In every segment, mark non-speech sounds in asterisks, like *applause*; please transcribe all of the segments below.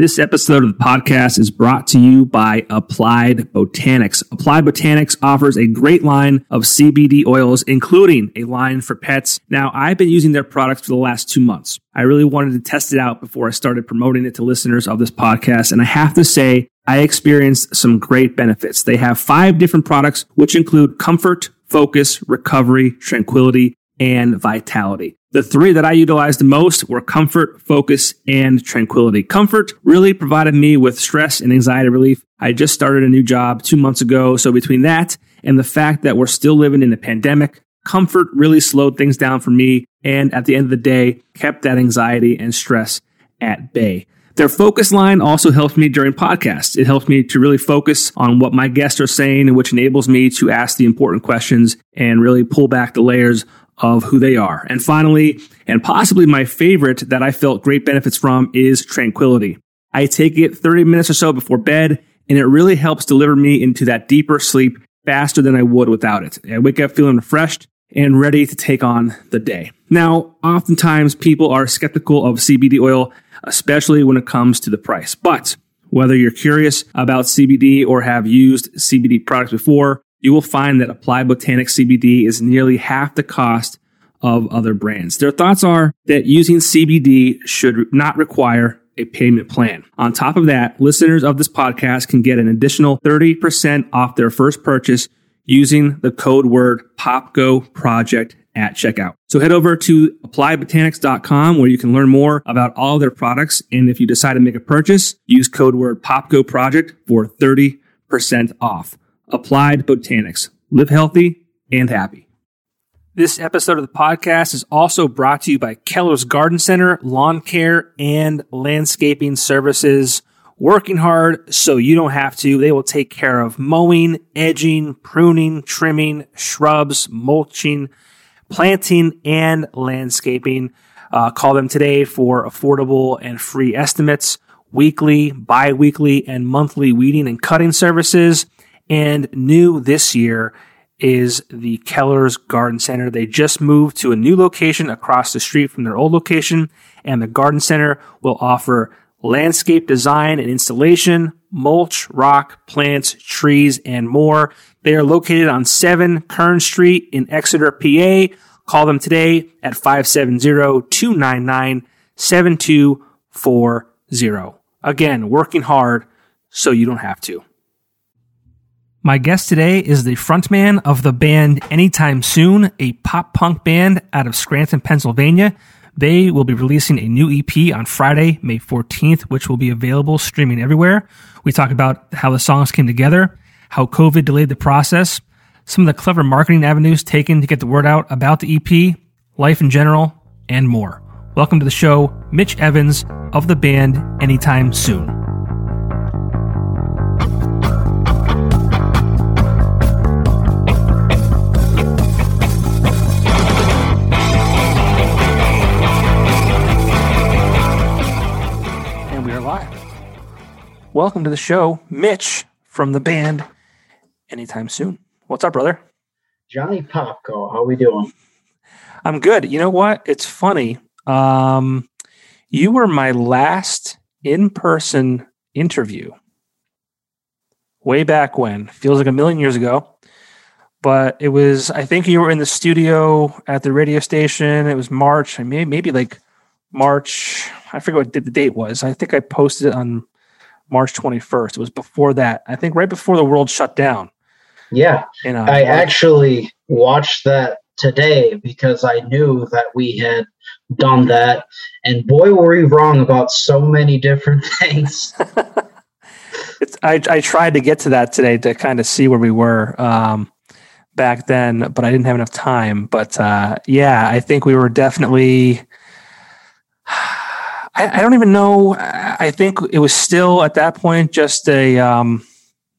This episode of the podcast is brought to you by Applied Botanics. Applied Botanics offers a great line of CBD oils, including a line for pets. Now, I've been using their products for the last two months. I really wanted to test it out before I started promoting it to listeners of this podcast. And I have to say, I experienced some great benefits. They have five different products, which include comfort, focus, recovery, tranquility, and vitality. The three that I utilized the most were comfort, focus, and tranquility. Comfort really provided me with stress and anxiety relief. I just started a new job two months ago. So between that and the fact that we're still living in a pandemic, comfort really slowed things down for me. And at the end of the day, kept that anxiety and stress at bay. Their focus line also helps me during podcasts. It helps me to really focus on what my guests are saying, which enables me to ask the important questions and really pull back the layers of who they are. And finally, and possibly my favorite that I felt great benefits from is tranquility. I take it 30 minutes or so before bed, and it really helps deliver me into that deeper sleep faster than I would without it. I wake up feeling refreshed and ready to take on the day. Now, oftentimes people are skeptical of CBD oil, especially when it comes to the price. But whether you're curious about CBD or have used CBD products before, you will find that Applied Botanics CBD is nearly half the cost of other brands. Their thoughts are that using CBD should not require a payment plan. On top of that, listeners of this podcast can get an additional 30% off their first purchase using the code word POPKO project at checkout. So head over to appliedbotanics.com where you can learn more about all their products. And if you decide to make a purchase, use code word POPKO project for 30% off. Applied Botanics. Live healthy and happy. This episode of the podcast is also brought to you by Keller's Garden Center, Lawn Care, and Landscaping Services. Working hard so you don't have to. They will take care of mowing, edging, pruning, trimming, shrubs, mulching, planting, and landscaping. Uh, call them today for affordable and free estimates, weekly, bi-weekly, and monthly weeding and cutting services. And new this year is the Keller's Garden Center. They just moved to a new location across the street from their old location, and the Garden Center will offer landscape design and installation, mulch, rock, plants, trees, and more. They are located on 7 Kern Street in Exeter, PA. Call them today at 570-299-7240. Again, working hard so you don't have to. My guest today is the frontman of the band Anytime Soon, a pop punk band out of Scranton, Pennsylvania. They will be releasing a new EP on Friday, May 14th, which will be available streaming everywhere. We talk about how the songs came together, how COVID delayed the process, some of the clever marketing avenues taken to get the word out about the EP, life in general, and more. Welcome to the show, Mitch Evans of the band Anytime Soon. Welcome to the show, Mitch from the band Anytime Soon. What's up, brother? Johnny Popko, how are we doing? I'm good. You know what? It's funny. Um, you were my last in-person interview way back when. Feels like a million years ago. But it was, I think you were in the studio at the radio station. It was March, maybe, maybe like March. I forget what the date was. I think I posted it on March 21st. It was before that. I think right before the world shut down. Yeah. And uh, I actually watched that today because I knew that we had done that. And boy, were we wrong about so many different *laughs* things. *laughs* it's, I, I tried to get to that today to kind of see where we were um, back then, but I didn't have enough time. But uh, yeah, I think we were definitely I, I, don't even know. I think it was still at that point just a, um,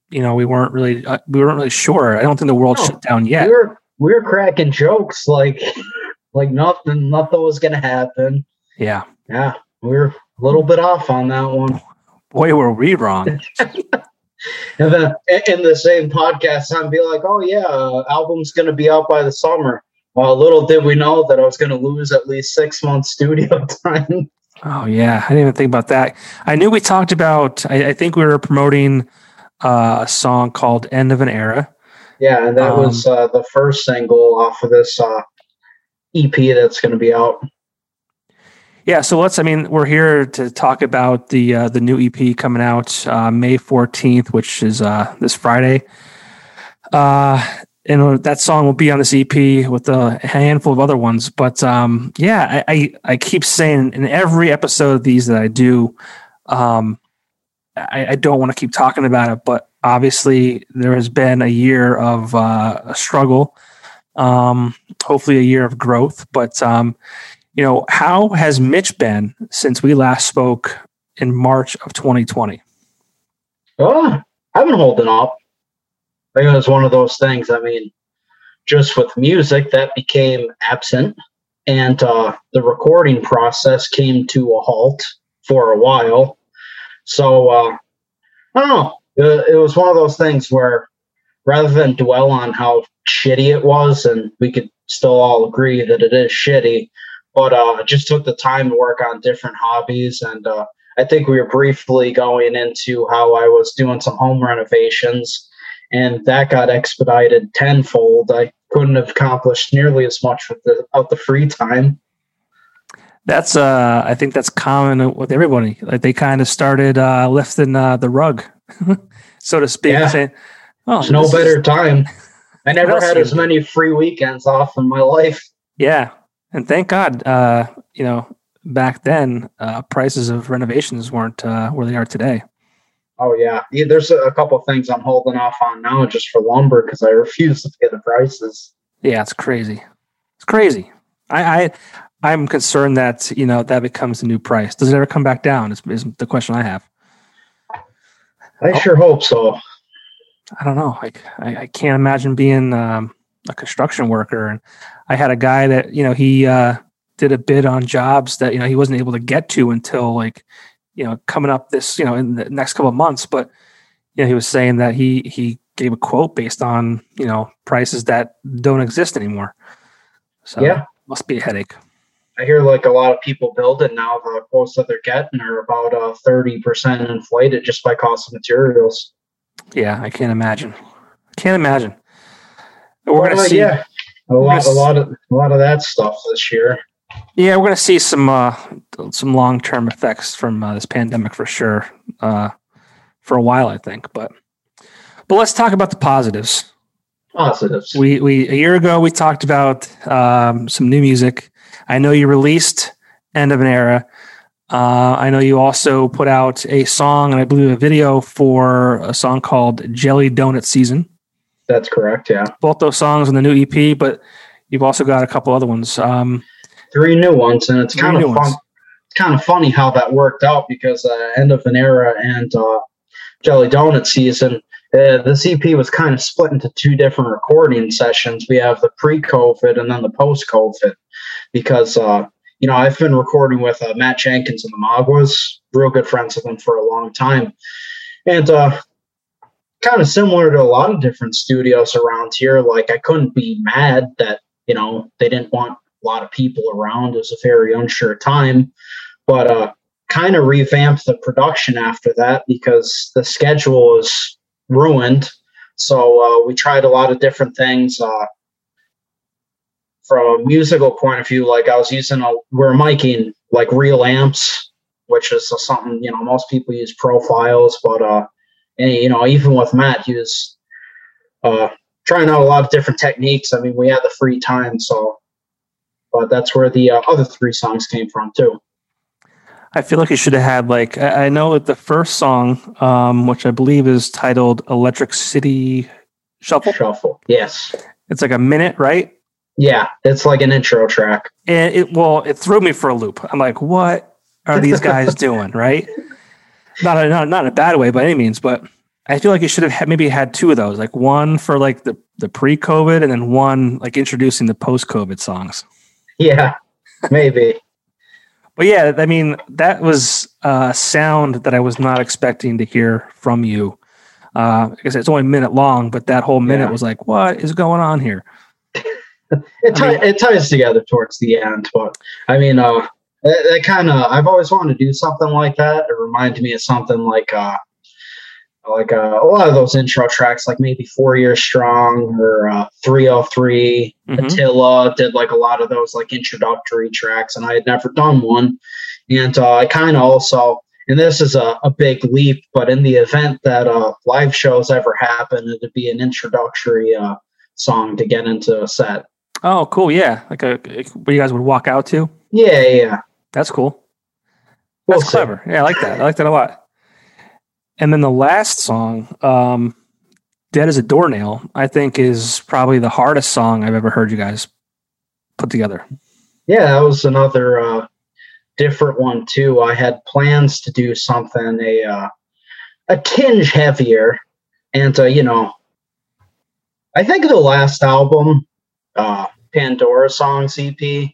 you know, we weren't really uh, we weren't really sure. I don't think the world no, shut down yet. We were we were cracking jokes like *laughs* like nothing nothing was gonna happen. Yeah, yeah, we were a little bit off on that one. Boy, were we wrong. *laughs* and then in the same podcast, I'd be like, "Oh yeah, uh, album's gonna be out by the summer." Well, little did we know that I was going to lose at least six months studio *laughs* time. Oh yeah, I didn't even think about that. I knew we talked about. I, I think we were promoting uh, a song called "End of an Era." Yeah, and that um, was uh, the first single off of this uh, EP that's going to be out. Yeah, so let's. I mean, we're here to talk about the uh, the new EP coming out uh, May fourteenth, which is uh, this Friday. Uh, and that song will be on this EP with a handful of other ones. But um, yeah, I, I, I keep saying in every episode of these that I do, um, I, I don't want to keep talking about it, but obviously there has been a year of uh, a struggle, um, hopefully a year of growth. But um, you know, how has Mitch been since we last spoke in March of 2020? Oh, I've been holding up. Think it was one of those things. I mean, just with music, that became absent, and uh, the recording process came to a halt for a while. So uh, I don't know. It, it was one of those things where rather than dwell on how shitty it was, and we could still all agree that it is shitty, but uh, just took the time to work on different hobbies. And uh, I think we were briefly going into how I was doing some home renovations and that got expedited tenfold. I couldn't have accomplished nearly as much without the free time. That's uh, I think that's common with everybody. Like they kind of started uh, lifting uh, the rug, *laughs* so to speak, yeah. saying, "Oh, There's no better is... time." I never had as many free weekends off in my life. Yeah, and thank God, uh, you know, back then uh, prices of renovations weren't uh, where they are today. Oh yeah. yeah there's a, couple of things I'm holding off on now just for lumber because I refuse to pay the prices. Yeah, it's crazy. It's crazy. I, I I'm concerned that you know that becomes the new price. Does it ever come back down? Is, is the question I have. I oh. sure hope so. I don't know. Like I, I can't imagine being um, a construction worker. And I had a guy that you know he uh, did a bid on jobs that you know he wasn't able to get to until like you know, coming up this, you know, in the next couple of months. But you know, he was saying that he he gave a quote based on you know prices that don't exist anymore. So yeah, must be a headache. I hear like a lot of people building now. The quotes that they're getting are about uh, thirty percent inflated just by cost of materials. Yeah, I can't imagine. I can't imagine. We're well, gonna see. Yeah, a lot, a lot of a lot of that stuff this year. Yeah, we're going to see some uh, some long term effects from uh, this pandemic for sure uh, for a while, I think. But but let's talk about the positives. Positives. We we a year ago we talked about um, some new music. I know you released "End of an Era." Uh, I know you also put out a song and I believe a video for a song called "Jelly Donut Season." That's correct. Yeah, both those songs on the new EP, but you've also got a couple other ones. Um, three new ones, and it's kind of fun. It's kind of funny how that worked out because uh, end of an era and uh, Jelly Donut season. Uh, the EP was kind of split into two different recording sessions. We have the pre-COVID and then the post-COVID, because uh, you know I've been recording with uh, Matt Jenkins and the Magwas, real good friends of them for a long time, and uh, kind of similar to a lot of different studios around here. Like I couldn't be mad that you know they didn't want a lot of people around. It was a very unsure time, but uh, kind of revamped the production after that because the schedule was ruined. So uh, we tried a lot of different things. Uh, from a musical point of view, like I was using a, we're miking like real amps, which is something you know most people use profiles, but uh, and, you know even with Matt, he was uh, trying out a lot of different techniques. I mean, we had the free time, so but that's where the uh, other three songs came from too. I feel like you should have had like I know that the first song, um, which I believe is titled "Electric City Shuffle." Shuffle, yes. It's like a minute, right? Yeah, it's like an intro track. And it well, it threw me for a loop. I'm like, what are these guys *laughs* doing? Right? Not a, not not in a bad way by any means, but I feel like you should have had, maybe had two of those, like one for like the the pre-COVID, and then one like introducing the post-COVID songs. *laughs* Yeah, maybe. but yeah, I mean, that was a sound that I was not expecting to hear from you. Uh, because it's only a minute long, but that whole minute yeah. was like, what is going on here? *laughs* it, t- I mean, it ties together towards the end, but I mean, uh, That, that kind of I've always wanted to do something like that. It reminded me of something like uh, like uh, a lot of those intro tracks, like maybe Four Years Strong or uh, 3OH!3. Mm-hmm. Attila did like a lot of those like introductory tracks, and I had never done one. And uh, I kind of also, and this is a, a big leap, but in the event that uh, live shows ever happen, it'd be an introductory uh, song to get into a set. Oh, cool! Yeah, like a where you guys would walk out to. Yeah, yeah, that's cool. That's we'll clever. Yeah, I like that. I like that a lot. And then the last song, um, Dead as a Doornail, I think is probably the hardest song I've ever heard you guys put together. Yeah, that was another uh, different one too. I had plans to do something a uh, a tinge heavier, and uh, you know, I think the last album, uh, Pandora Songs EP,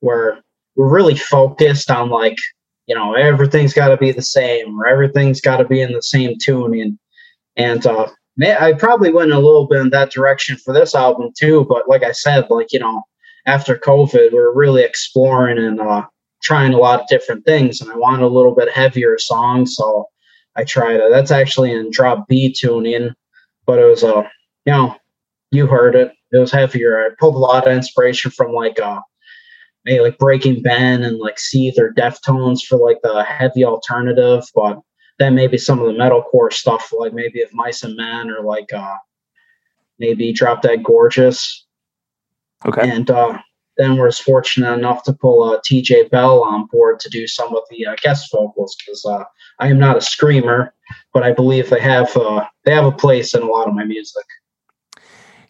where we're really focused on like you know everything's got to be the same or everything's got to be in the same tuning and uh i probably went a little bit in that direction for this album too but like i said like you know after covid we are really exploring and uh trying a lot of different things and i wanted a little bit heavier song so i tried it. That's actually in drop b tuning but it was a uh, you know you heard it. It was heavier. I pulled a lot of inspiration from like uh maybe like Breaking Ben and like Seether or Deftones for like the heavy alternative, but then maybe some of the metalcore stuff, like maybe Of Mice and Men or like uh maybe Drop Dead Gorgeous. Okay. And uh then we're fortunate enough to pull uh, TJ Bell on board to do some of the uh, guest vocals because uh, I am not a screamer, but I believe they have uh, they have a place in a lot of my music.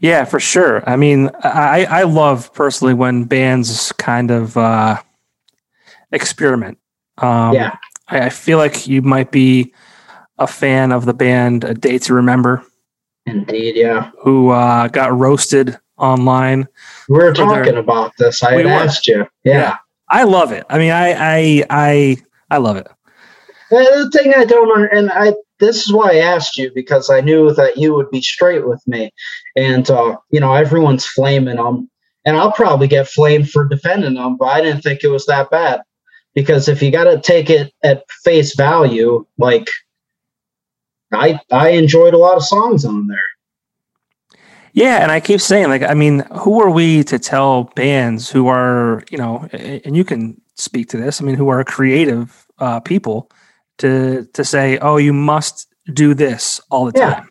Yeah, for sure. I mean, I, I love personally when bands kind of uh, experiment. Um, yeah. I, I, feel like you might be a fan of the band A Day to Remember. Indeed, yeah. Who uh, got roasted online. We were talking their, about this. I we asked you. Yeah. yeah. I love it. I mean, I I I I love it. The thing I don't and I this is why I asked you because I knew that you would be straight with me. And, uh, you know, everyone's flaming them. And I'll probably get flamed for defending them, but I didn't think it was that bad. Because if you got to take it at face value, like, I, I enjoyed a lot of songs on there. Yeah, and I keep saying, like, I mean, who are we to tell bands who are, you know, and you can speak to this. I mean, who are creative uh, people to to say, "Oh, you must do this all the yeah. time."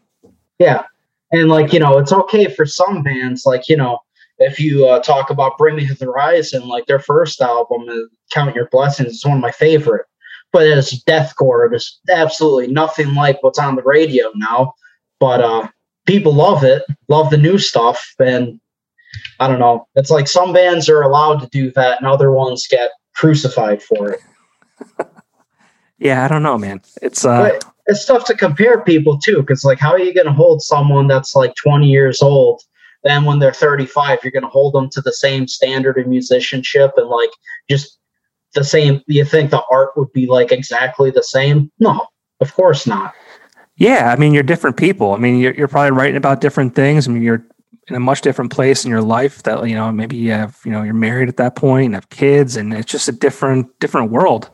Yeah, and like you know, it's okay for some bands. Like you know, if you uh, talk about Bring Me to the Horizon, like their first album, uh, Count Your Blessings, is one of my favorite. But it's deathcore. It's absolutely nothing like what's on the radio now. But uh, people love it, love the new stuff, and I don't know. It's like some bands are allowed to do that, and other ones get crucified for it. Yeah, I don't know, man. It's uh, but it's tough to compare people too, because like, how are you going to hold someone that's like 20 years old? Then when they're 35, you're going to hold them to the same standard of musicianship and like just the same. You think the art would be like exactly the same? No, of course not. Yeah, I mean, you're different people. I mean, you're, you're probably writing about different things. I mean, you're in a much different place in your life that you know maybe you have you know you're married at that point and have kids and it's just a different different world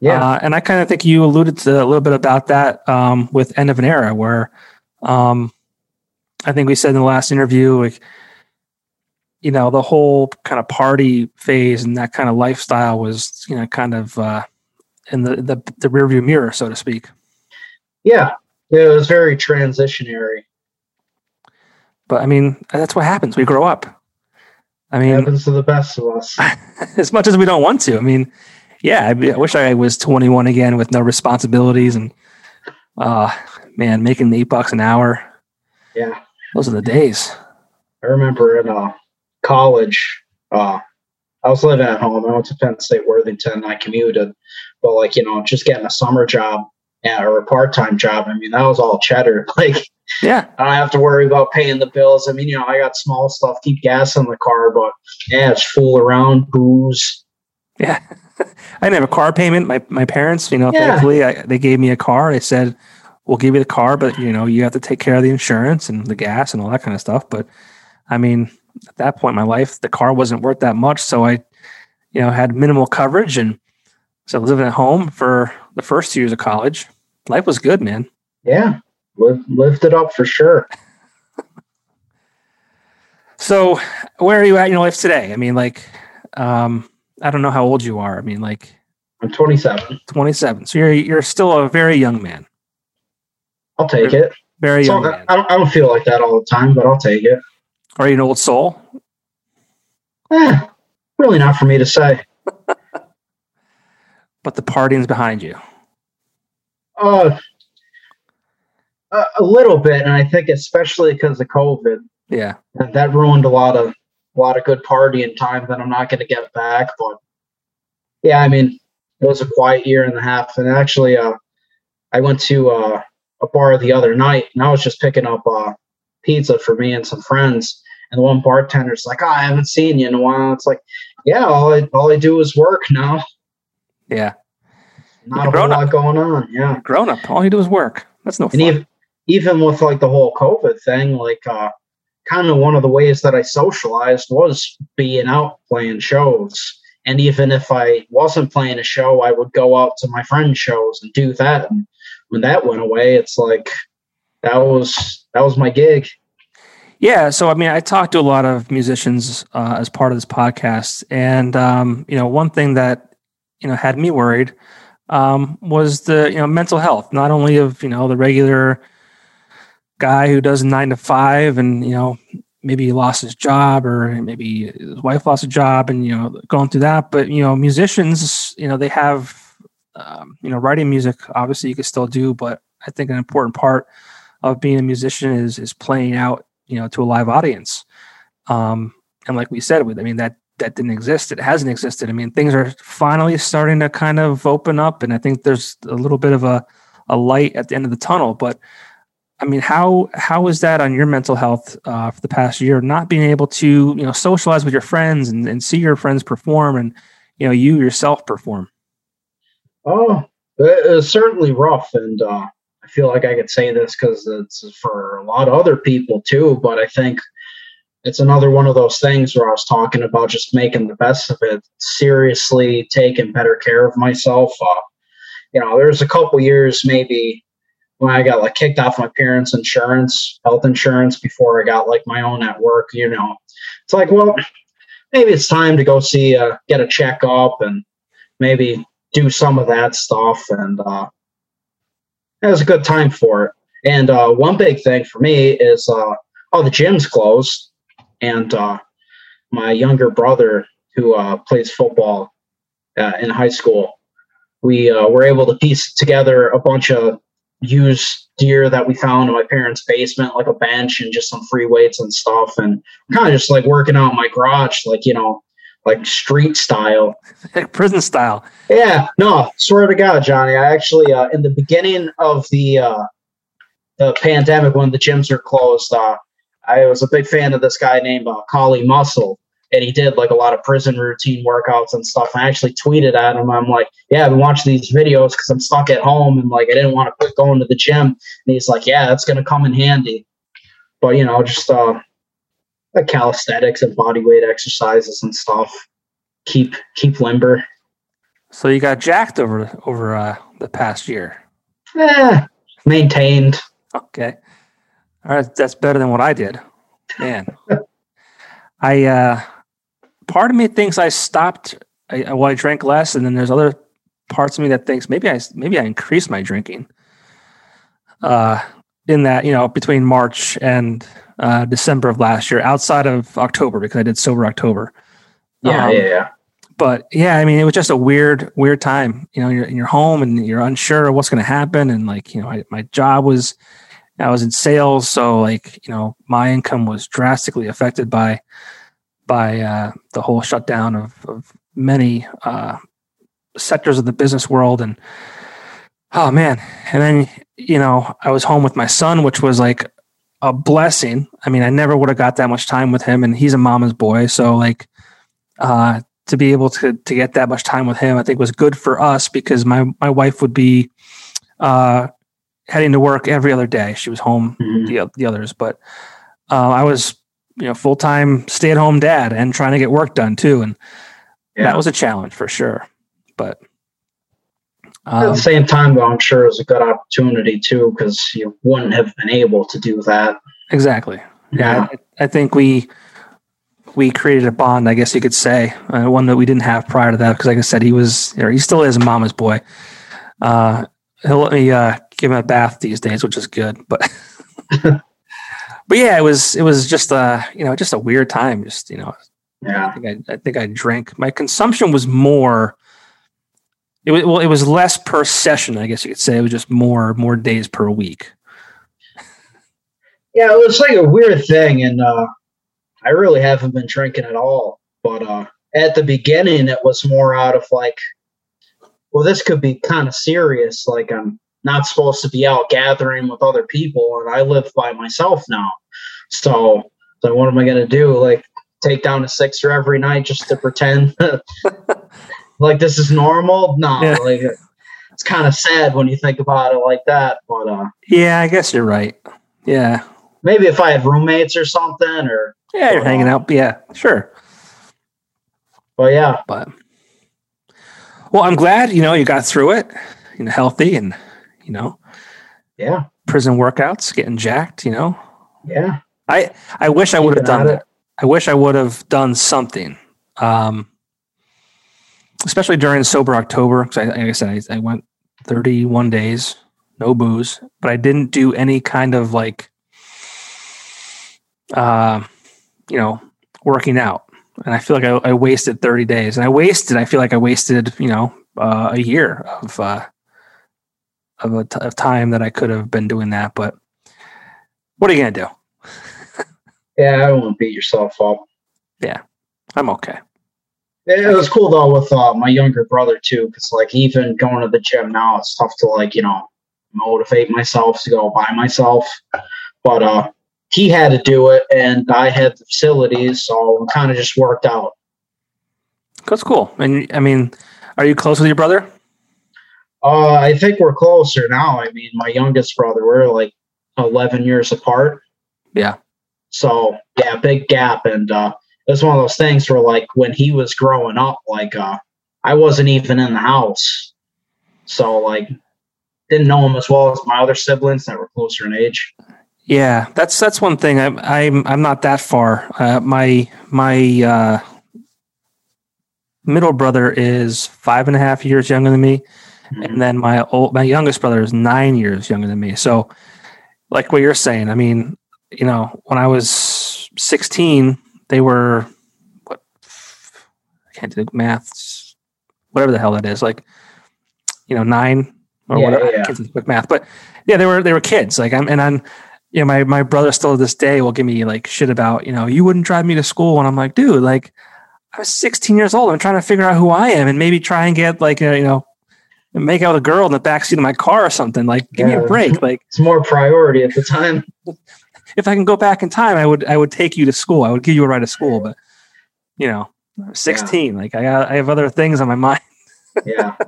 yeah. Uh, and I kind of think you alluded to a little bit about that um, with End of an Era, where um, I think we said in the last interview, like, you know, the whole kind of party phase and that kind of lifestyle was, you know, kind of uh, in the, the, the rearview mirror, so to speak. Yeah. It was very transitionary. But I mean, that's what happens. We grow up. I mean, it happens to the best of us. *laughs* as much as we don't want to. I mean, yeah, I, I, wish I was 21 again with no responsibilities and, uh, man, making eight bucks an hour. Yeah. Those are the days. I remember in uh, college, uh, I was living at home. I went to Penn State Worthington. I commuted, but like, you know, just getting a summer job yeah, or a part time job. I mean, that was all cheddar. *laughs* Like, yeah, I don't have to worry about paying the bills. I mean, you know, I got small stuff, keep gas in the car, but yeah, it's fool around, booze. Yeah. *laughs* I didn't have a car payment. My my parents, you know, yeah. thankfully, I, they gave me a car. They said, "We'll give you the car, but you know, you have to take care of the insurance and the gas and all that kind of stuff." But I mean, at that point in my life, the car wasn't worth that much, so I, you know, had minimal coverage and so living at home for the first two years of college. Life was good, man. Yeah. lived it up for sure. *laughs* so where are you at in your life today? I mean, like, um, I don't know how old you are. I mean, like, I'm 27. 27. So you're you're still a very young man. I'll take it. Very young. So, I, don't, I don't feel like that all the time, but I'll take it. Are you an old soul? Eh, really not for me to say. *laughs* but the partying's behind you. Uh, a, little bit, and I think especially because of COVID. Yeah, that ruined a lot of a lot of good partying time that I'm not going to get back. But yeah, I mean, it was a quiet year and a half, and actually, uh, I went to uh, a bar the other night, and I was just picking up uh, pizza for me and some friends. And the one bartender's like, oh, I haven't seen you in a while. It's like, yeah, all I all I do is work now. Yeah. Not a whole lot going on. Yeah. Grown up. All you do is work. That's no fun. And even, even with like the whole COVID thing, like uh kind of one of the ways that I socialized was being out playing shows. And even if I wasn't playing a show, I would go out to my friends' shows and do that. And when that went away, it's like that was that was my gig. Yeah, so I mean, I talked to a lot of musicians uh, as part of this podcast, and um, you know, one thing that you know had me worried um, was the you know mental health, not only of you know the regular guy who does nine to five, and you know maybe he lost his job or maybe his wife lost a job, and you know going through that, but you know musicians, you know they have um, you know writing music. Obviously, you can still do, but I think an important part of being a musician is is playing out you know to a live audience. Um and like we said with, i mean that that didn't exist. It hasn't existed. I mean things are finally starting to kind of open up and i think there's a little bit of a a light at the end of the tunnel. But i mean how how is that on your mental health uh, for the past year not being able to you know socialize with your friends and, and see your friends perform and you know you yourself perform oh it was certainly rough and uh I feel like I could say this because it's for a lot of other people too, but I think it's another one of those things where I was talking about just making the best of it, seriously taking better care of myself. Uh, you know, there's a couple years maybe when I got like kicked off my parents' insurance, health insurance, before I got like my own at work. You know, it's like, well, maybe it's time to go see, uh, get a checkup and maybe do some of that stuff. And uh, it was a good time for it. And uh, one big thing for me is uh, all the gyms closed, and uh, my younger brother, who uh, plays football uh, in high school, we uh, were able to piece together a bunch of used deer that we found in my parents' basement, like a bench and just some free weights and stuff, and kind of just like working out in my garage, like you know, like street style, like *laughs* prison style. Yeah, no, swear to God, Johnny. I actually, uh, in the beginning of the uh, the pandemic, when the gyms were closed, uh, I was a big fan of this guy named uh, Kali Muscle, and he did like a lot of prison routine workouts and stuff. I actually tweeted at him. I'm like, "Yeah, I've been watching these videos because I'm stuck at home and like I didn't want to quit going to the gym." And he's like, "Yeah, that's gonna come in handy." But you know, just uh, like calisthenics and body weight exercises and stuff. Keep keep limber. So you got jacked over over uh, the past year. Yeah, maintained. Okay, all right. That's better than what I did. Man, *laughs* I uh, part of me thinks I stopped. I, well, I drank less, and then there's other parts of me that thinks maybe I maybe I increased my drinking. Uh, in that you know between March and uh, December of last year, outside of October because I did sober October. Yeah, um, yeah, yeah. But yeah, I mean, it was just a weird, weird time. You know, you're in your home and you're unsure of what's going to happen, and like you know, I, my job was, I was in sales, so like you know, my income was drastically affected by by uh, the whole shutdown of, of many uh, sectors of the business world, and oh man, and then you know, I was home with my son, which was like a blessing. I mean, I never would have got that much time with him, and he's a mama's boy. So like, uh, to be able to to get that much time with him, I think was good for us because my my wife would be uh, heading to work every other day. She was home mm-hmm. the the others, but uh, I was you know full time stay at home dad and trying to get work done too. And yeah. that was a challenge for sure. But um, at the same time, though, I'm sure it was a good opportunity too because you wouldn't have been able to do that. Exactly. Yeah, yeah I, I, think we we created a bond. I guess you could say uh, one that we didn't have prior to that because, like I said, he was or he still is a mama's boy. Uh, he'll let me uh, give him a bath these days, which is good. But *laughs* but yeah, it was it was just a you know just a weird time. Just you know, yeah. I think I, I think I drank. My consumption was more. It was well, it was less per session. I guess you could say it was just more more days per week. *laughs* Yeah, it was like a weird thing, and uh, I really haven't been drinking at all. But uh, at the beginning, it was more out of like, well, this could be kind of serious. Like I'm not supposed to be out gathering with other people and I live by myself now. So, so what am I going to do? Like take down a sixer every night just to pretend *laughs* like this is normal? No, yeah. like it's kind of sad when you think about it like that, but uh Yeah, I guess you're right. Yeah. Maybe if I had roommates or something or Yeah, you're hanging out. Yeah, sure. Well, yeah. But well, I'm glad, you know, you got through it, you know, healthy and you know? Yeah. Prison workouts, getting jacked, you know? Yeah. I I wish I would have done that. I wish I would have done something. Um, especially during sober October, because I, like I said, I, I went 31 days, no booze, but I didn't do any kind of like, uh, you know, working out. And I feel like I, I wasted 30 days, and I wasted. I feel like I wasted, you know, uh, a year of uh, of a t- of time that I could have been doing that. But what are you gonna do? *laughs* yeah, I don't want to beat yourself up. Yeah, I'm okay. It was cool though with uh, my younger brother too, because like even going to the gym now, it's tough to like you know motivate myself to go by myself. But uh, he had to do it, and I had the facilities, so it kind of just worked out. That's cool. And I mean, are you close with your brother? Uh, I think we're closer now. I mean, my youngest brother, we're like 11 years apart. Yeah. So, yeah, big gap. And uh, it's one of those things where, like, when he was growing up, like, uh, I wasn't even in the house. So, like, didn't know him as well as my other siblings that were closer in age. Yeah, that's that's one thing. I'm I'm I'm not that far. Uh, my my uh, middle brother is five and a half years younger than me, Mm-hmm. And then my old, my youngest brother is nine years younger than me. So, like what you're saying, I mean, you know, when I was 16, they were what I can't do maths, whatever the hell that is, like you know, nine or yeah, whatever. Yeah. Do quick math, but yeah, they were they were kids. Like I'm and I'm you know, my my brother still to this day will give me like shit about, you know, you wouldn't drive me to school. And I'm like, dude, like I was 16 years old. I'm trying to figure out who I am and maybe try and get like a, you know, make out with a girl in the backseat of my car or something. Like, give yeah, me a break. *laughs* Like, it's more priority at the time. if I can go back in time, I would I would take you to school. I would give you a ride to school. But you know, sixteen. Yeah. Like I got, I have other things on my *laughs* mind. yeah. *laughs*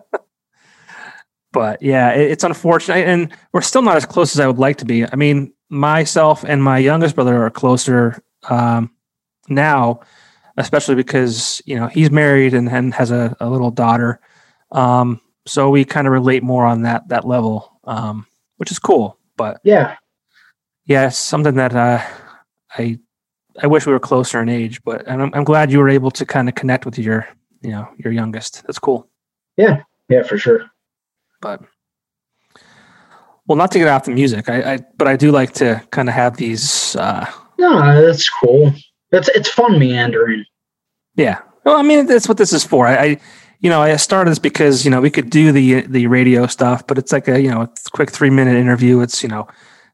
But yeah, it, it's unfortunate, and we're still not as close as I would like to be. I mean, myself and my youngest brother are closer um, now, especially because you know he's married and, and has a, a little daughter. Um, so we kind of relate more on that that level, um, which is cool. But yeah, yeah, something that uh, I I wish we were closer in age, but I'm, I'm glad you were able to kind of connect with your you know your youngest. That's cool. Yeah, yeah, for sure. But well, not to get off the music, I, I but I do like to kind of have these. Uh, no, that's cool. It's it's fun meandering. Yeah. Well, I mean, that's what this is for. I, I you know, I started this because you know we could do the the radio stuff, but it's like a you know a quick three minute interview. It's you know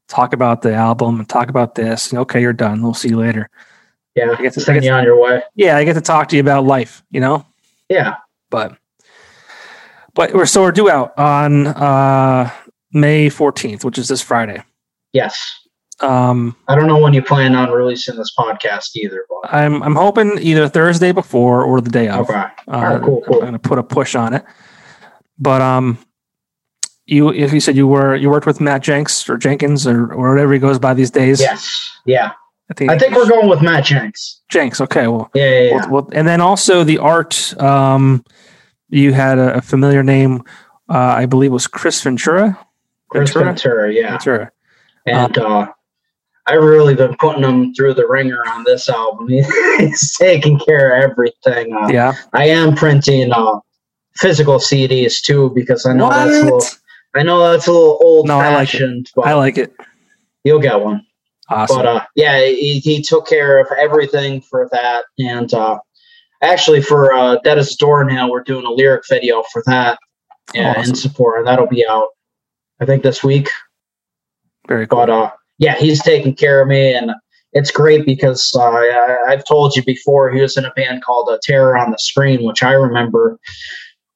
talk about the album and talk about this. And, okay, you're done. We'll see you later. Yeah, I get to send you on your way. Yeah, I get to talk to you about life. You know. Yeah. But but we're so we're due out on uh May 14th, which is this Friday. Yes. Um, I don't know when you plan on releasing this podcast either. But. I'm I'm hoping either Thursday before or the day of. Okay. Uh, All right, cool, cool. I'm going to put a push on it. But um, you if you said you were you worked with Matt Jenks or Jenkins or, or whatever he goes by these days. Yes. Yeah. I think, I think we're going with Matt Jenks. Jenks. Okay. Well, yeah, yeah, yeah. Well, well, and then also the art. Um, you had a, a familiar name. Uh, I believe was Chris Ventura. Chris Ventura, Ventura yeah. Ventura. And uh, uh, I've really been putting him through the ringer on this album. *laughs* He's taking care of everything. Uh, yeah. I am printing uh, physical CDs too because I know what? that's a little. I know that's a little old no, fashioned. I like, I like it. You'll get one. Awesome. But uh, yeah, he, he, took care of everything for that, and uh, actually for uh, a Doornail, we're doing a lyric video for that. Yeah, awesome. in support. That'll be out, I think, this week. Very cool. But uh, yeah, he's taking care of me, and it's great because uh, I, I've told you before he was in a band called uh, Terror on the Screen, which I remember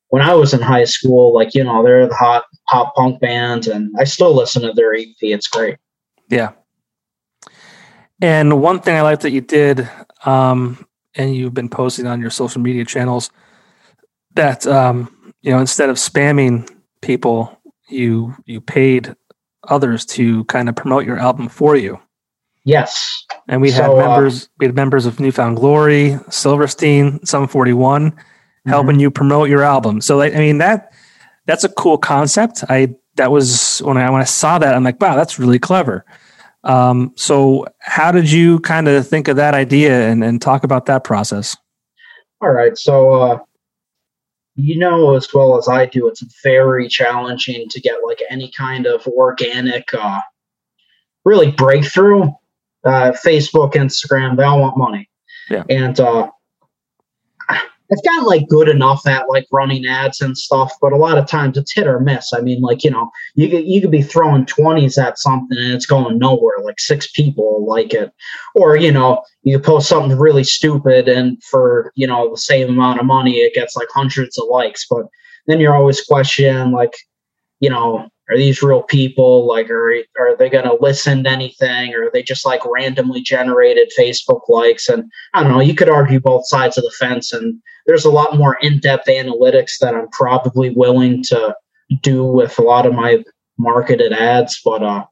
when I was in high school. Like you know, they're the hot pop punk band, and I still listen to their EP. It's great. Yeah. And one thing I like that you did, um, and you've been posting on your social media channels, that um, you know instead of spamming people, you you paid others to kind of promote your album for you. Yes. And we had uh, members uh, we had members of New Found Glory, Silverstein, Sum 41 mm-hmm. helping you promote your album. So I mean that that's a cool concept. I that was when I when I saw that I'm like, wow, that's really clever. Um, so how did you kind of think of that idea and, and talk about that process? All right. So uh you know as well as I do, it's very challenging to get like any kind of organic, uh, really breakthrough. Uh, Facebook, Instagram, they all want money. Yeah. And uh, I've gotten like good enough at like running ads and stuff, but a lot of times it's hit or miss. I mean, like you know, you could you could be throwing twenties at something and it's going nowhere. Like six people like it, or you know, you post something really stupid and for you know the same amount of money it gets like hundreds of likes. But then you're always questioning like, you know, are these real people? Like are, are they going to listen to anything? Or are they just like randomly generated facebook likes? And i don't know you could argue both sides of the fence and there's a lot more in-depth analytics that i'm probably willing to do with a lot of my marketed ads but uh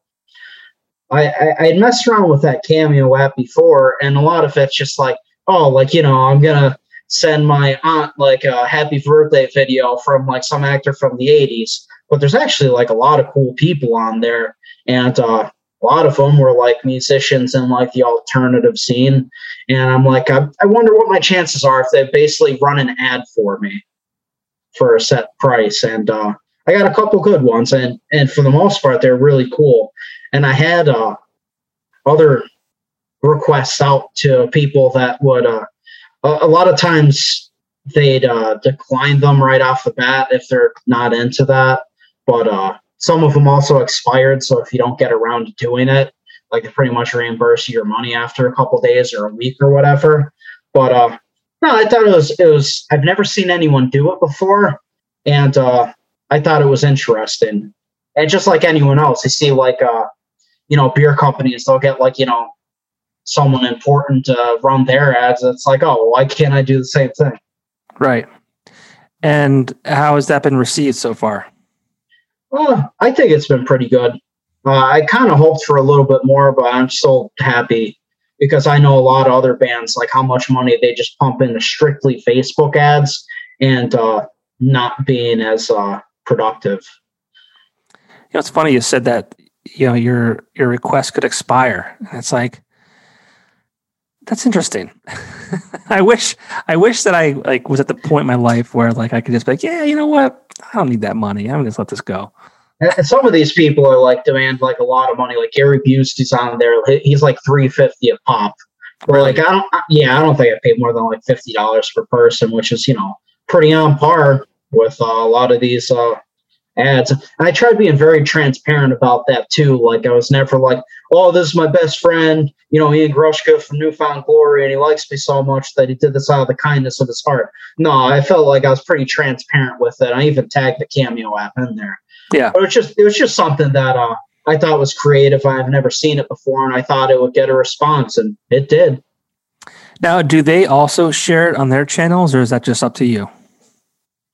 I, I i messed around with that cameo app before and a lot of it's just like oh like you know i'm gonna send my aunt like a happy birthday video from like some actor from the 80s but there's actually like a lot of cool people on there and uh, a lot of them were like musicians in like the alternative scene and i'm like I, I wonder what my chances are if they basically run an ad for me for a set price and uh, i got a couple good ones and and for the most part they're really cool and i had uh, other requests out to people that would uh, a, a lot of times they'd uh, decline them right off the bat if they're not into that but uh, some of them also expired. So if you don't get around to doing it, like they pretty much reimburse your money after a couple days or a week or whatever. But uh, no, I thought it was it was. I've never seen anyone do it before, and uh, I thought it was interesting. And just like anyone else, I see like uh, you know, beer companies they'll get like you know someone important to run their ads. It's like, oh, why can't I do the same thing? Right. And how has that been received so far? Well, I think it's been pretty good. Uh, I kind of hoped for a little bit more, but I'm still happy because I know a lot of other bands like how much money they just pump into strictly Facebook ads and uh, not being as uh, productive. You know, it's funny you said that. You know, your your request could expire. It's like that's interesting. *laughs* I wish I wish that I like was at the point in my life where like I could just be like, yeah, you know what, I don't need that money. I'm just let this go. And some of these people are like demand like a lot of money. Like Gary Busey's on there. He's like three fifty a pop. Or like I don't. Yeah, I don't think I paid more than like fifty dollars per person, which is you know pretty on par with uh, a lot of these uh, ads. And I tried being very transparent about that too. Like I was never like, oh, this is my best friend, you know, Ian Grushka from New Found Glory, and he likes me so much that he did this out of the kindness of his heart. No, I felt like I was pretty transparent with it. I even tagged the Cameo app in there. Yeah, but it was just it was just something that uh, I thought was creative. I've never seen it before, and I thought it would get a response, and it did. Now, do they also share it on their channels, or is that just up to you?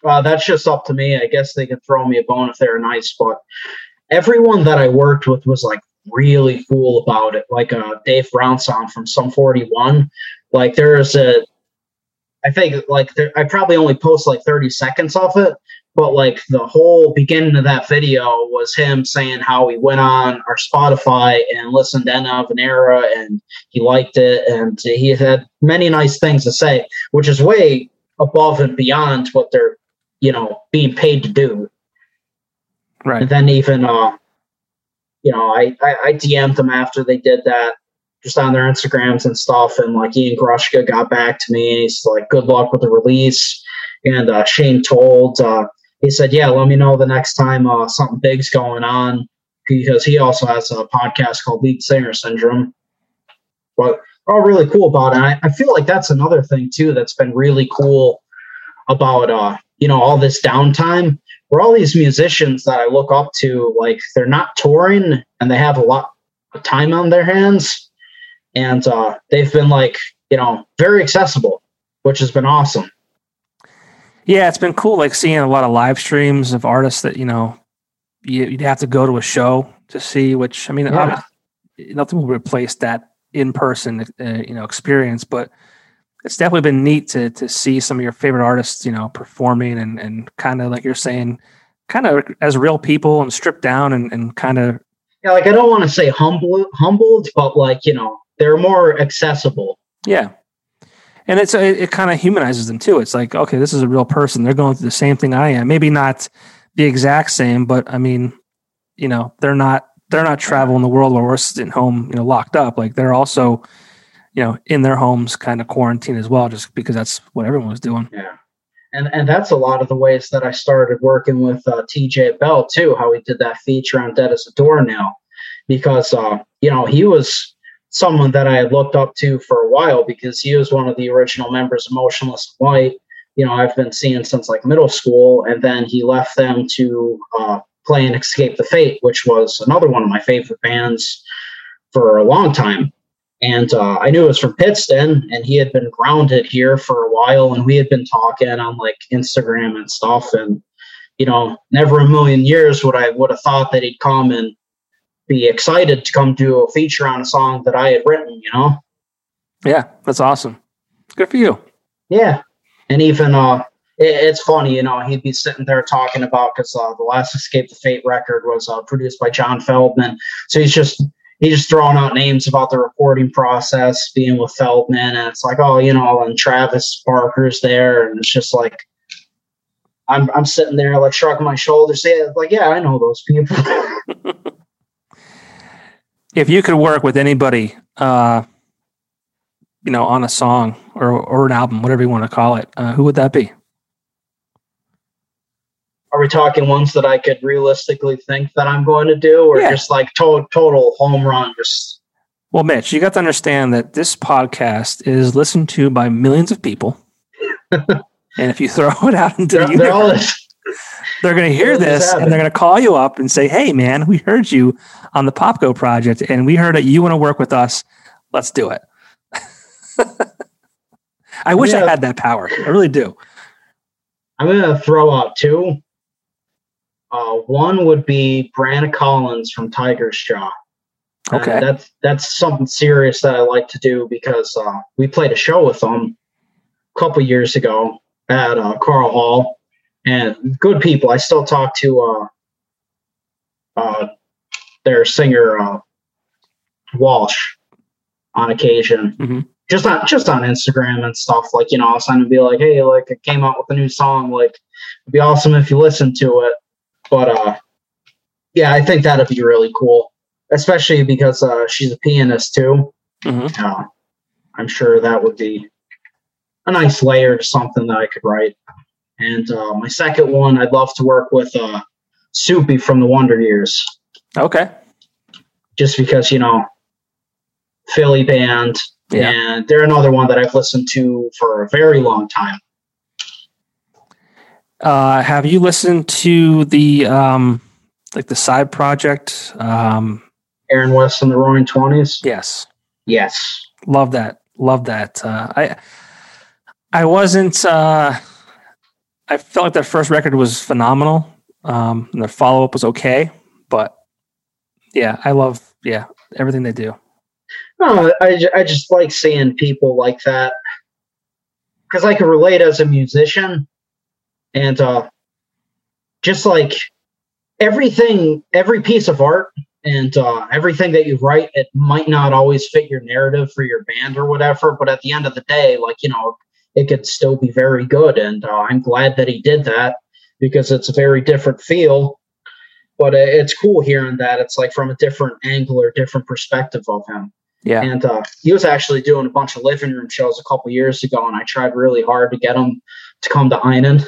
Uh, that's just up to me. I guess they can throw me a bone if they're nice, but everyone that I worked with was like really cool about it. Like uh, Dave Brownsound from Sum 41. Like there's a, I think like there, I probably only post like 30 seconds of it, but like the whole beginning of that video was him saying how he went on our Spotify and listened to End of and he liked it and he had many nice things to say, which is way above and beyond what they're, you know, being paid to do. Right. And then even uh you know, I, I, I DM'd them after they did that, just on their Instagrams and stuff. And like Ian Grushka got back to me and he's like, good luck with the release. And uh, Shane Told, uh, he said, yeah, let me know the next time uh, something big's going on because he also has a podcast called Lead Singer Syndrome. But all really cool about it. And I, I feel like that's another thing too that's been really cool about uh, you know, all this downtime where all these musicians that I look up to, like they're not touring and they have a lot of time on their hands. And uh, they've been like, you know, very accessible, which has been awesome. Yeah, it's been cool, like seeing a lot of live streams of artists that, you know, you, would have to go to a show to see, which, I mean, yeah. nothing will replace that in person, uh, you know, experience, but it's definitely been neat to to see some of your favorite artists, you know, performing and and kind of like you're saying, kind of as real people and stripped down and and kind of yeah, like I don't want to say humble humbled, but like you know they're more accessible. Yeah, and it's it, it kind of humanizes them too. It's like okay, this is a real person. They're going through the same thing I am. Maybe not the exact same, but I mean, you know, they're not they're not traveling the world where we're sitting home, you know, locked up. Like they're also you know, in their homes, kind of quarantine as well, just because that's what everyone was doing. Yeah, and and that's a lot of the ways that I started working with uh, T.J. Bell too. How he did that feature on Dead as a Doornail, because uh, you know he was someone that I had looked up to for a while because he was one of the original members of Motionless White. You know, I've been seeing since like middle school, and then he left them to uh, play and Escape the Fate, which was another one of my favorite bands for a long time. And uh, I knew it was from Pittston, and he had been grounded here for a while, and we had been talking on like Instagram and stuff. And you know, never a million years would I would have thought that he'd come and be excited to come do a feature on a song that I had written. You know? Yeah, that's awesome. Good for you. Yeah, and even uh, it, it's funny, you know, he'd be sitting there talking about because uh, the last Escape the Fate record was uh, produced by John Feldmann, so he's just he's just throwing out names about the recording process, being with Feldmann, and it's like, oh, you know, and Travis Barker's there, and it's just like, I'm I'm sitting there like shrugging my shoulders, saying like, yeah, I know those people. *laughs* if you could work with anybody, uh, you know, on a song or or an album, whatever you want to call it, uh, who would that be? Are we talking ones that I could realistically think that I'm going to do, or yeah. just like to- total home run? Just well, Mitch, you got to understand that this podcast is listened to by millions of people, *laughs* and if you throw it out into they're, the universe, they're, they're going to hear this and they're going to call you up and say, "Hey, man, we heard you on the Popko project, and we heard that you want to work with us. Let's do it." *laughs* I wish I had that power. I really do. I'm going to throw out two uh, one would be Brianna Collins from Tigers Jaw. Okay, that's that's something serious that I like to do because uh, we played a show with them a couple years ago at uh, Karl Hall, and good people. I still talk to uh, uh, their singer uh, Walsh on occasion. Mm-hmm. Just on just on Instagram and stuff, like you know, I'll send and be like, "Hey, like I came out with a new song. Like, it'd be awesome if you listen to it." But uh, yeah, I think that'd be really cool, especially because uh, she's a pianist too. Mm-hmm. Uh, I'm sure that would be a nice layer to something that I could write. And uh, my second one, I'd love to work with uh, Soupy from the Wonder Years. Okay. Just because you know, Philly band, yeah. and they're another one that I've listened to for a very long time. Uh, have you listened to the um, like the side project? Um, Aaron West and the Roaring Twenties. Yes. Yes. Love that. Love that. Uh, I I wasn't. Uh, I felt like their first record was phenomenal. Um, and their follow up was okay, but yeah, I love yeah, everything they do. No, I, I just like seeing people like that because I can relate as a musician, and uh, just like everything, every piece of art and uh, everything that you write, it might not always fit your narrative for your band or whatever, but at the end of the day, like you know, it could still be very good, and uh, I'm glad that he did that because it's a very different feel. But it's cool hearing that it's like from a different angle or different perspective of him. Yeah. And uh, he was actually doing a bunch of living room shows a couple years ago, and I tried really hard to get him to come to Einen.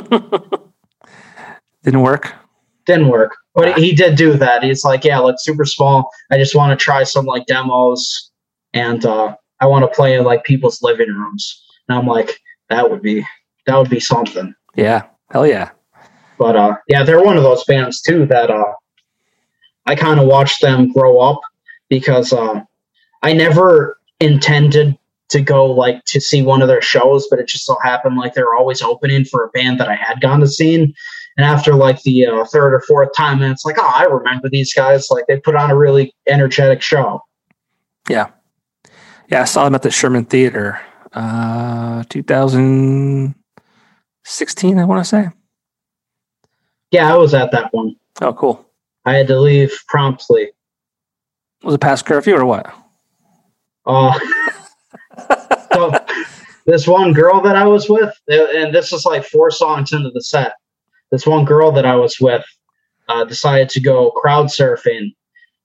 *laughs* Didn't work. Didn't work, but he did do that. He's like, "Yeah, look, super small. I just want to try some like demos, and uh, I want to play in like people's living rooms." And I'm like, "That would be that would be something." Yeah, hell yeah. But uh, yeah, they're one of those bands too that uh, I kind of watched them grow up because uh, I never intended to go like to see one of their shows, but it just so happened like they were always opening for a band that I had gone to see. And after like the uh, third or fourth time, and it's like, oh, I remember these guys. Like they put on a really energetic show. Yeah, yeah, I saw them at the Sherman Theater, uh, 2016. I want to say. Yeah, I was at that one. Oh, cool. I had to leave promptly. Was it past curfew or what? Uh, *laughs* so this one girl that I was with, and this is like four songs into the set. This one girl that I was with uh, decided to go crowd surfing,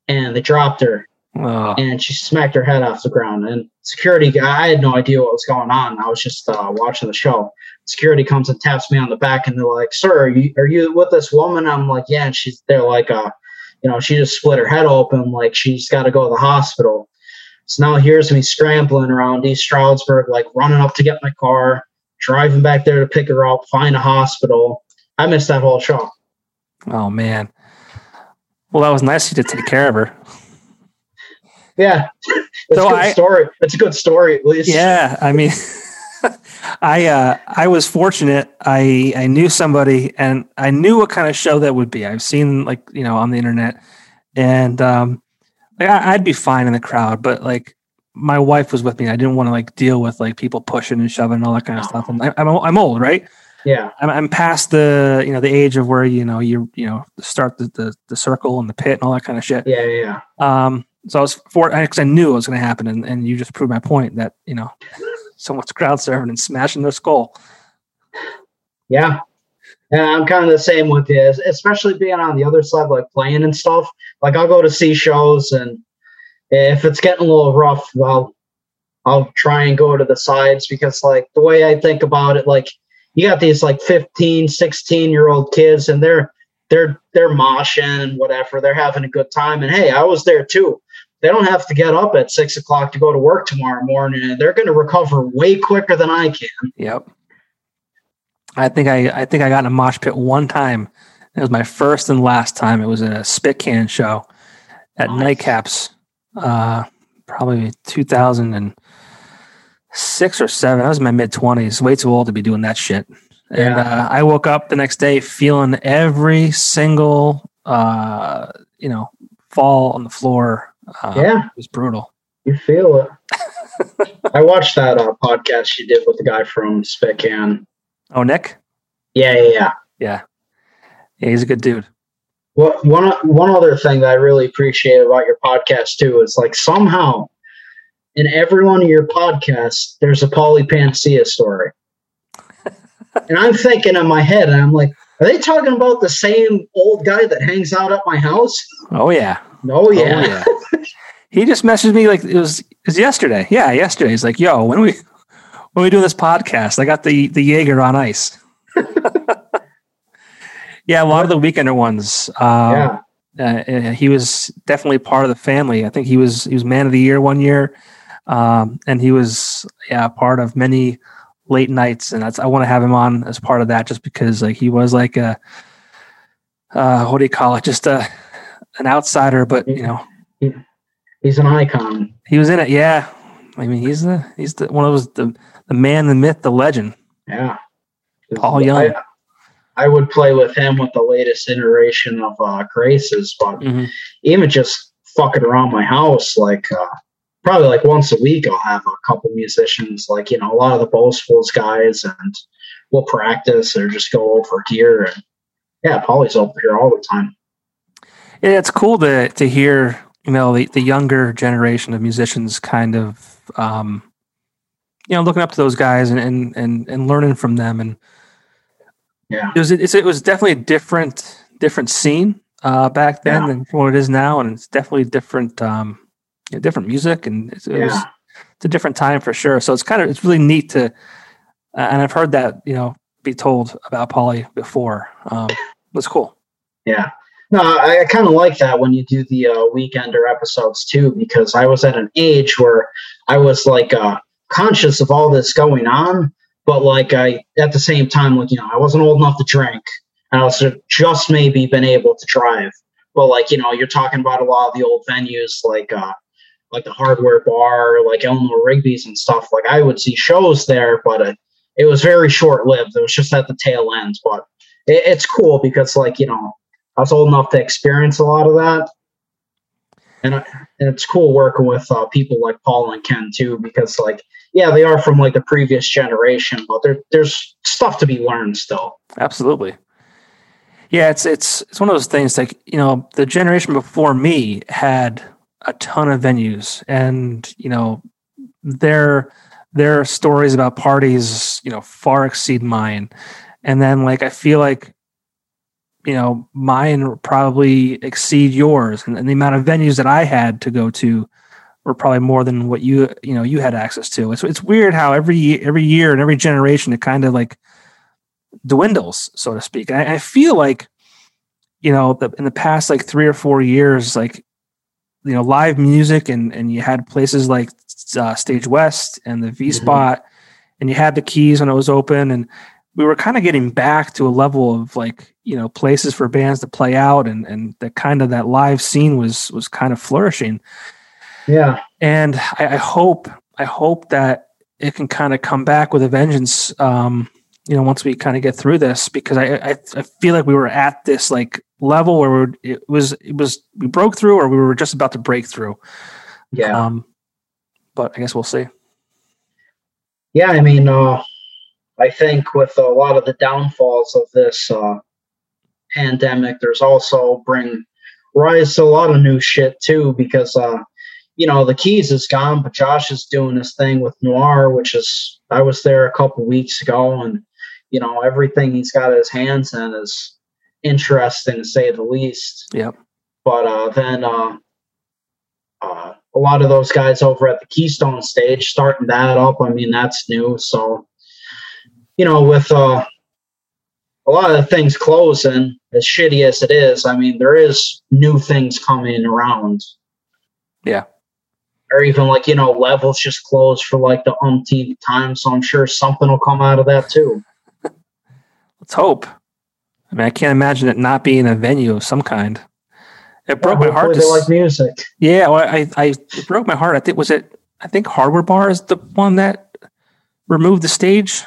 and they dropped her, oh. and she smacked her head off the ground. And security guy, I had no idea what was going on. I was just uh, watching the show. Security comes and taps me on the back, and they're like, "Sir, are you, are you with this woman?" I'm like, "Yeah." And she's they're like, uh, you know, she just split her head open, like she's got to go to the hospital. So now here's me scrambling around East Stroudsburg, like running up to get my car, driving back there to pick her up, find a hospital. I missed that whole show. Oh man. Well, that was nice of you to take care of her. Yeah, it's so a good I, story. It's a good story, at least. Yeah, I mean. *laughs* I uh, I was fortunate. I I knew somebody, and I knew what kind of show that would be. I've seen like you know on the internet, and um, like I, would be fine in the crowd, but like my wife was with me. I didn't want to like deal with like people pushing and shoving and all that kind of stuff. And I, am I'm, I'm old, right? Yeah, I'm, I'm past the you know the age of where you know you you know start the, the the circle and the pit and all that kind of shit. Yeah, yeah. Um, so I was for because I knew it was going to happen, and, and you just proved my point that you know *laughs* someone's crowd surfing and smashing their skull. Yeah. Yeah, I'm kind of the same with you, especially being on the other side, like playing and stuff. Like I'll go to see shows, and if it's getting a little rough, I'll I'll try and go to the sides because, like, the way I think about it, like you got these like 15, 16 year old kids, and they're they're they're moshing and whatever. They're having a good time, and hey, I was there too they don't have to get up at six o'clock to go to work tomorrow morning. They're going to recover way quicker than I can. Yep. I think I, I think I got in a mosh pit one time. It was my first and last time. It was a Spitcan show at nice. Nightcaps, uh, probably 2006 or seven. I was in my mid 20s, way too old to be doing that shit. Yeah. And uh, I woke up the next day feeling every single, uh, you know, fall on the floor uh, yeah, it was brutal. You feel it. *laughs* I watched that uh, podcast you did with the guy from Spitcan. Oh, Nick. Yeah, yeah, yeah. Yeah, yeah. He's a good dude. Well, one one other thing that I really appreciate about your podcast too is like somehow in every one of your podcasts there's a Paulie Panacea story, *laughs* and I'm thinking in my head, and I'm like, are they talking about the same old guy that hangs out at my house? Oh yeah. Oh yeah. Oh, yeah. he just messaged me like it was it was yesterday. Yeah, yesterday. He's like, "Yo, when we when we do this podcast? I got the the Jaeger on ice." *laughs* yeah, a lot of the weekender ones. Um, yeah. Uh, he was definitely part of the family. I think he was he was man of the year one year, um, and he was yeah part of many late nights, and that's I want to have him on as part of that, just because like he was like a uh, what do you call it? Just a an outsider, but you know, he's an icon. He was in it, yeah. I mean, he's the he's the one of those the the man, the myth, the legend. Yeah, Paul Young. I, I, would play with him with the latest iteration of uh, Graces, but mm-hmm. even just fucking around my house, like uh, probably like once a week, I'll have a couple musicians, like you know, a lot of the Boastfuls guys, and we'll practice or just go over here. And yeah, Paulie's over here all the time. Yeah, it's cool to to hear you know the, the younger generation of musicians kind of um, you know looking up to those guys and and and, and learning from them. And yeah. it was it was definitely a different different scene uh, back then yeah. than what it is now. And it's definitely different um, you know, different music. And it's, it yeah. was it's a different time for sure. So it's kind of it's really neat to uh, and I've heard that you know be told about Paulie before. Um, it's cool. Yeah. No, I, I kind of like that when you do the uh, weekender episodes too, because I was at an age where I was like uh, conscious of all this going on, but like I at the same time, like you know, I wasn't old enough to drink, and I was just maybe been able to drive. But like you know, you're talking about a lot of the old venues, like uh, like the Hardware Bar, like Eleanor Rigby's and stuff. Like I would see shows there, but it, it was very short lived. It was just at the tail end, but it, it's cool because like you know I was old enough to experience a lot of that. And, I, and it's cool working with uh, people like Paul and Ken too, because like, yeah, they are from like the previous generation, but there, there's stuff to be learned still. Absolutely. Yeah, it's it's it's one of those things like you know the generation before me had a ton of venues, and you know their their stories about parties you know far exceed mine, and then like I feel like you know, mine probably exceed yours, and, and, the amount of venues that I had to go to were probably more than what you you know you had access to. It's it's weird how every every year and every generation it kind of like dwindles, so to speak. And I, I feel like you know the, in the past like three or four years, like you know live music and and you had places like uh, Stage West and the V mm-hmm. Spot, mm-hmm. and you had the Keys when it was open and we were kind of getting back to a level of like you know places for bands to play out and and that kind of that live scene was was kind of flourishing yeah. And i, I hope i hope that it can kind of come back with a vengeance um you know once we kind of get through this because I, I i feel like we were at this like level where we it was it was we broke through or we were just about to break through. Yeah. Um but i guess we'll see. Yeah i mean uh I think with a lot of the downfalls of this uh, pandemic, there's also bring rise to a lot of new shit too, because uh, you know the keys is gone, but Josh is doing this thing with Noir, which is I was there a couple weeks ago, and you know everything he's got his hands in is interesting to say the least. Yep. But uh, then uh, uh, a lot of those guys over at the Keystone stage starting that up. I mean that's new, so you know, with uh, a lot of the things closing, as shitty as it is, I mean, there is new things coming around. Yeah. Or even like, you know, levels just closed for like the umpteenth time. So I'm sure something will come out of that too. Let's hope. I mean, I can't imagine it not being a venue of some kind. It broke yeah, my heart. To, they like music. Yeah, well, I, I, it broke my heart. I think was it. I think Hardware Bar is the one that removed the stage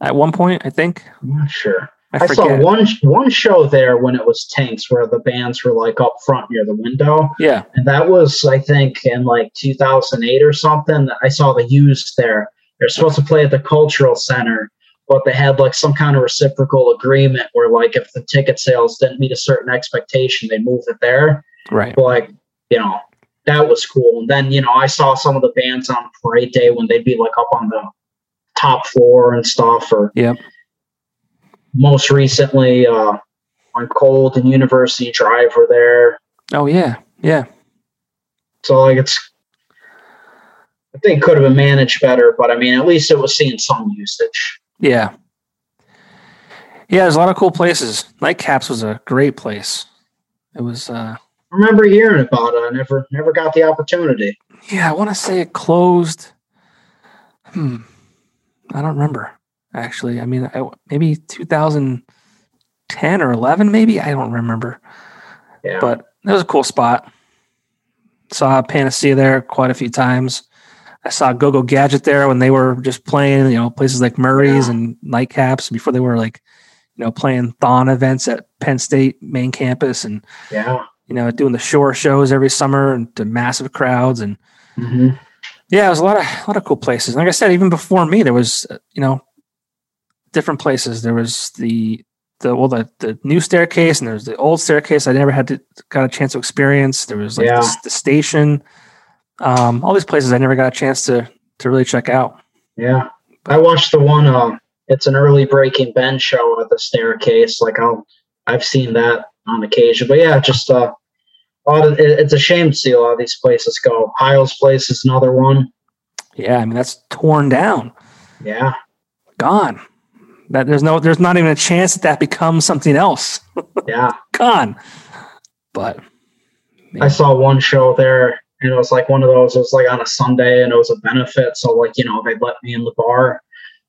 at one point, I think. I'm not sure. I, I saw one one show there when it was tanks where the bands were like up front near the window. Yeah. And that was I think in like 2008 or something. I saw the used there. They're supposed to play at the cultural center, but they had like some kind of reciprocal agreement where like if the ticket sales didn't meet a certain expectation, they moved it there. Right. But like, you know, that was cool. And then, you know, I saw some of the bands on parade day when they'd be like up on the top floor and stuff. Or yep. Most recently uh, on Cold and University Drive were there. Oh yeah, yeah. So like it's, I think could have been managed better, but I mean at least it was seeing some usage. Yeah. Yeah, there's a lot of cool places. Nightcaps was a great place. It was. uh I remember hearing about it. I never never got the opportunity. Yeah, I want to say it closed. Hmm. I don't remember actually. I mean, I, maybe 2010 or 11, maybe I don't remember. Yeah. But it was a cool spot. Saw Panacea there quite a few times. I saw Go Go Gadget there when they were just playing, you know, places like Murray's yeah. and Nightcaps before they were like, you know, playing Thon events at Penn State main campus. And yeah, you know, doing the shore shows every summer and to massive crowds and mm-hmm. yeah, it was a lot of a lot of cool places. like I said, even before me, there was you know different places. There was the the well the, the new staircase and there's the old staircase I never had to got a chance to experience. There was like yeah. the, the, station, um, all these places I never got a chance to to really check out. Yeah, I watched the one. Um, it's an early Breaking Benj show at the staircase. Like I'll I've seen that on occasion, but yeah, just uh, of, it's a shame to see a lot of these places go. Heil's place is another one. Yeah, I mean that's torn down. Yeah, gone. That there's no, there's not even a chance that that becomes something else. *laughs* Yeah, gone. But man. I saw one show there, and it was like one of those. It was like on a Sunday, and it was a benefit. So like you know they let me in the bar,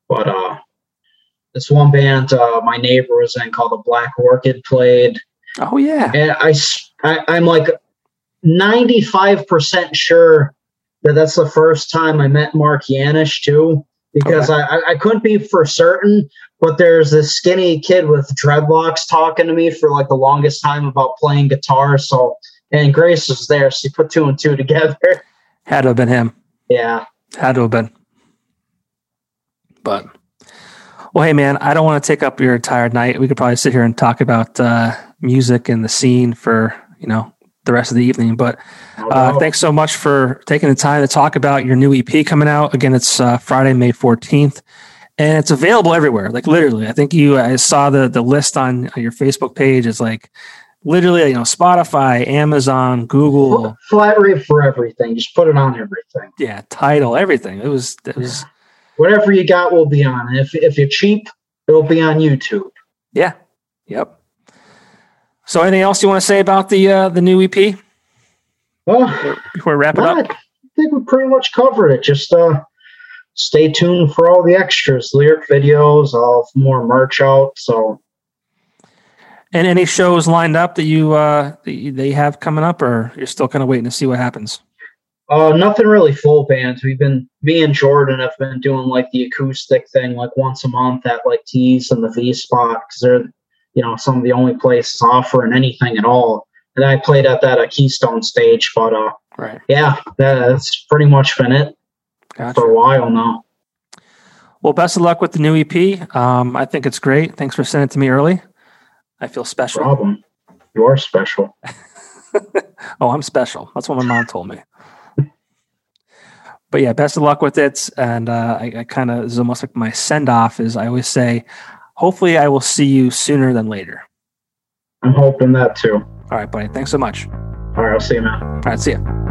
but uh, this one band uh, my neighbor was in called the Black Orchid played. Oh yeah, and I, I I'm like ninety five percent sure that that's the first time I met Mark Yanish too because okay. I, I couldn't be for certain, but there's this skinny kid with dreadlocks talking to me for like the longest time about playing guitar. So, and Grace was there, so you put two and two *laughs* together. Had to have been him. Yeah. Had to have been. But, well, hey, man, I don't want to take up your entire night. We could probably sit here and talk about uh, music and the scene for, you know, the rest of the evening. But uh, thanks so much for taking the time to talk about your new EP coming out. Again, it's uh, Friday, May 14th, and it's available everywhere. Like literally, I think you I saw the the list on your Facebook page. It's like literally, you know, Spotify, Amazon, Google, flat rate for everything. Just put it on everything. Yeah, title, everything. It was it was whatever you got will be on. If if you're cheap, it'll be on YouTube. Yeah. Yep. So, anything else you want to say about the uh, the new EP? Well, before we wrap it up, I think we pretty much covered it. Just uh, stay tuned for all the extras, lyric videos, all more merch out. So, and any shows lined up that you uh they have coming up, or you're still kind of waiting to see what happens? Uh, nothing really full bands. We've been me and Jordan have been doing like the acoustic thing like once a month at like Tees and the V spot because they're you know some of the only places offering anything at all. And I played at that uh, Keystone stage, but uh, right, yeah, that's pretty much been it gotcha. for a while now. Well, best of luck with the new EP. Um, I think it's great. Thanks for sending it to me early. I feel special. No problem. You are special. *laughs* oh, I'm special. That's what my mom told me. *laughs* but yeah, best of luck with it. And uh, I, I kind of is almost like my send off. Is I always say, hopefully I will see you sooner than later. I'm hoping that too. All right, buddy. Thanks so much. All right, I'll see you, man. All right, see you.